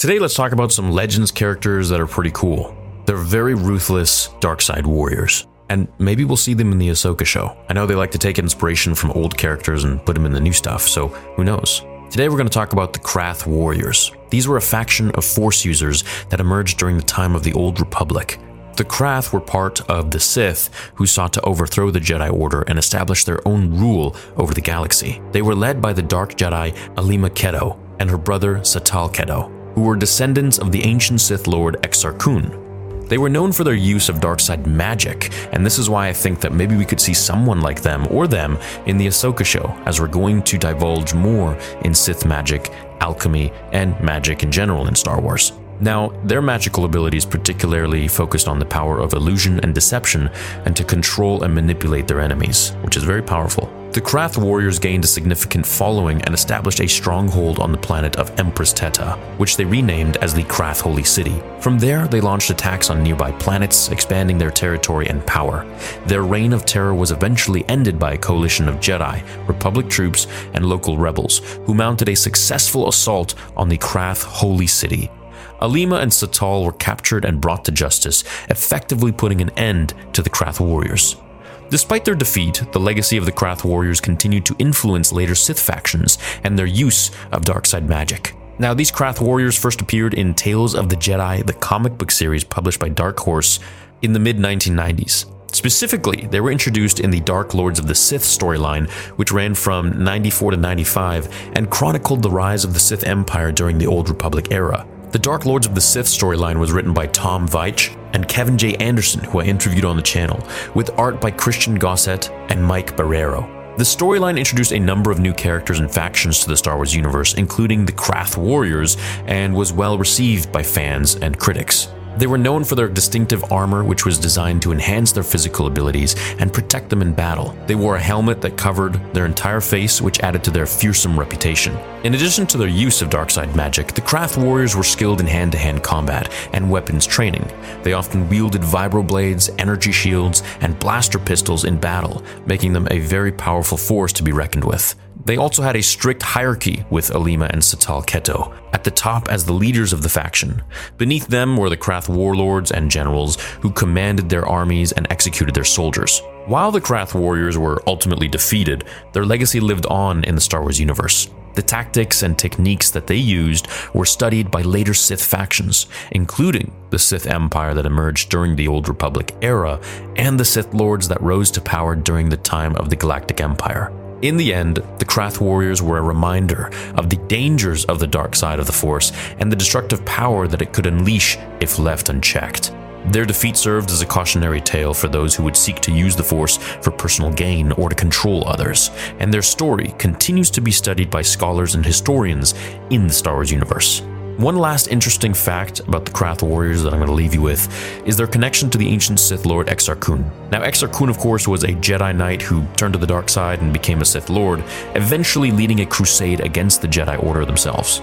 Today, let's talk about some Legends characters that are pretty cool. They're very ruthless dark side warriors, and maybe we'll see them in the Ahsoka show. I know they like to take inspiration from old characters and put them in the new stuff, so who knows? Today, we're going to talk about the Krath Warriors. These were a faction of Force users that emerged during the time of the Old Republic. The Krath were part of the Sith who sought to overthrow the Jedi Order and establish their own rule over the galaxy. They were led by the Dark Jedi Aleema Keto and her brother Satal Keto, who were descendants of the ancient Sith Lord Exar Kun. They were known for their use of dark side magic, and this is why I think that maybe we could see someone like them or them in the Ahsoka show, as we're going to divulge more in Sith magic, alchemy, and magic in general in Star Wars. Now, their magical abilities particularly focused on the power of illusion and deception and to control and manipulate their enemies, which is very powerful. The Krath warriors gained a significant following and established a stronghold on the planet of Empress Teta, which they renamed as the Krath Holy City. From there, they launched attacks on nearby planets, expanding their territory and power. Their reign of terror was eventually ended by a coalition of Jedi, Republic troops, and local rebels, who mounted a successful assault on the Krath Holy City. Aleema and Satal were captured and brought to justice, effectively putting an end to the Krath warriors. Despite their defeat, the legacy of the Krath warriors continued to influence later Sith factions and their use of dark side magic. Now, these Krath warriors first appeared in Tales of the Jedi, the comic book series published by Dark Horse in the mid 1990s. Specifically, they were introduced in the Dark Lords of the Sith storyline, which ran from 94 to 95 and chronicled the rise of the Sith Empire during the Old Republic era. The Dark Lords of the Sith storyline was written by Tom Veitch and Kevin J. Anderson, who I interviewed on the channel, with art by Christian Gossett and Mike Barreiro. The storyline introduced a number of new characters and factions to the Star Wars universe, including the Krath Warriors, and was well received by fans and critics. They were known for their distinctive armor, which was designed to enhance their physical abilities and protect them in battle. They wore a helmet that covered their entire face, which added to their fearsome reputation. In addition to their use of dark side magic, the Krath warriors were skilled in hand to hand combat and weapons training. They often wielded vibroblades, energy shields, and blaster pistols in battle, making them a very powerful force to be reckoned with. They also had a strict hierarchy with Aleema and Satal Keto, at the top as the leaders of the faction. Beneath them were the Krath warlords and generals who commanded their armies and executed their soldiers. While the Krath warriors were ultimately defeated, their legacy lived on in the Star Wars universe. The tactics and techniques that they used were studied by later Sith factions, including the Sith Empire that emerged during the Old Republic era and the Sith Lords that rose to power during the time of the Galactic Empire. In the end, the Krath warriors were a reminder of the dangers of the dark side of the Force and the destructive power that it could unleash if left unchecked. Their defeat served as a cautionary tale for those who would seek to use the Force for personal gain or to control others, and their story continues to be studied by scholars and historians in the Star Wars universe. One last interesting fact about the Krath warriors that I'm going to leave you with is their connection to the ancient Sith Lord Exar Kun. Now, Exar Kun, of course, was a Jedi Knight who turned to the dark side and became a Sith Lord, eventually leading a crusade against the Jedi Order themselves.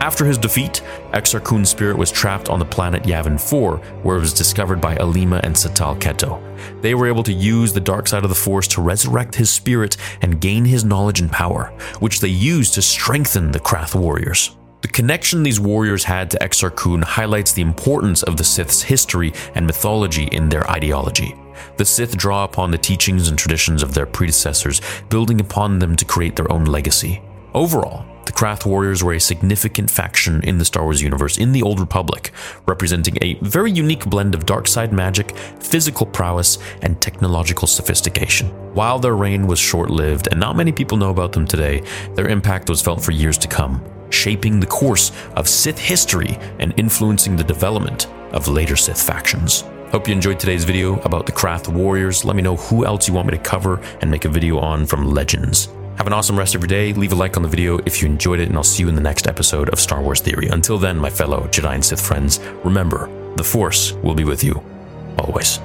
After his defeat, Exar Kun's spirit was trapped on the planet Yavin 4, where it was discovered by Aleema and Satal Keto. They were able to use the dark side of the Force to resurrect his spirit and gain his knowledge and power, which they used to strengthen the Krath warriors. The connection these warriors had to Exar Kun highlights the importance of the Sith's history and mythology in their ideology. The Sith draw upon the teachings and traditions of their predecessors, building upon them to create their own legacy. Overall, the Krath Warriors were a significant faction in the Star Wars universe in the Old Republic, representing a very unique blend of dark side magic, physical prowess, and technological sophistication. While their reign was short lived and not many people know about them today, their impact was felt for years to come shaping the course of Sith history and influencing the development of later Sith factions. Hope you enjoyed today's video about the Krath Warriors. Let me know who else you want me to cover and make a video on from Legends. Have an awesome rest of your day. Leave a like on the video if you enjoyed it, and I'll see you in the next episode of Star Wars Theory. Until then, my fellow Jedi and Sith friends, remember, the Force will be with you always.